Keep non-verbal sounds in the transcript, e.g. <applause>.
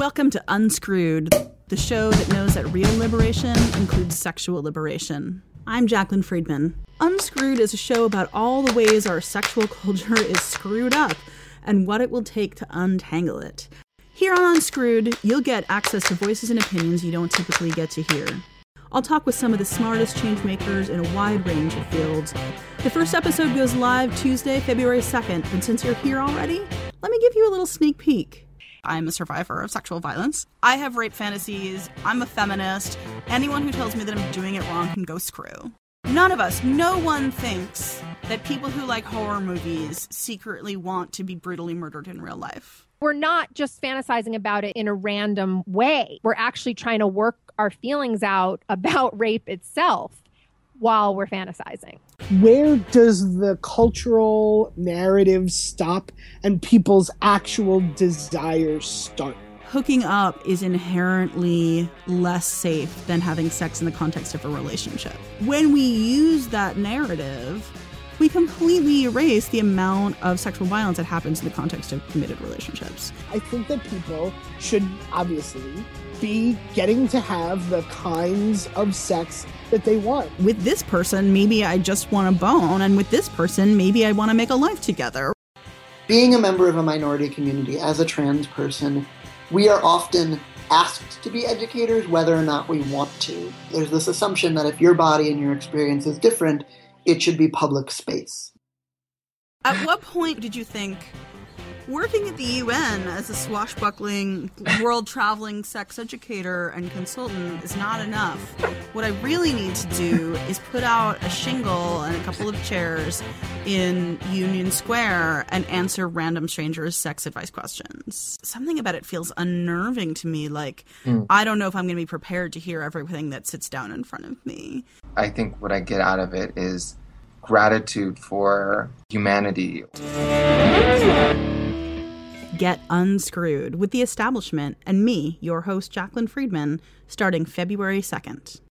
Welcome to Unscrewed, the show that knows that real liberation includes sexual liberation. I'm Jaclyn Friedman. Unscrewed is a show about all the ways our sexual culture <laughs> is screwed up and what it will take to untangle it. Here on Unscrewed, you'll get access to voices and opinions you don't typically get to hear. I'll talk with some of the smartest changemakers in a wide range of fields. The first episode goes live Tuesday, February 2nd, and since you're here already, let me give you a little sneak peek. I'm a survivor of sexual violence. I have rape fantasies. I'm a feminist. Anyone who tells me that I'm doing it wrong can go screw. None of us, no one thinks that people who like horror movies secretly want to be brutally murdered in real life. We're not just fantasizing about it in a random way. We're actually trying to work our feelings out about <laughs> rape itself while we're fantasizing. Where does the cultural narrative stop and people's actual desires start? Hooking up is inherently less safe than having sex in the context of a relationship. When we use that narrative, we completely erase the amount of sexual violence that happens in the context of committed relationships. I think that people should obviously be getting to have the kinds of sex that they want. With this person, maybe I just want a bone, and with this person, maybe I want to make a life together. Being a member of a minority community as a trans person, we are often asked to be educators whether or not we want to. There's this assumption that if your body and your experience is different, it should be public space. At what point did you think working at the UN as a swashbuckling, world traveling sex educator and consultant is not enough. What I really need to do is put out a shingle and a couple of chairs in Union Square and answer random strangers' sex advice questions. Something about it feels unnerving to me. Like, mm. I don't know if I'm going to be prepared to hear everything that sits down in front of me. I think what I get out of it is gratitude for humanity get unscrewed with the establishment and me, your host, Jaclyn Friedman, starting February 2nd.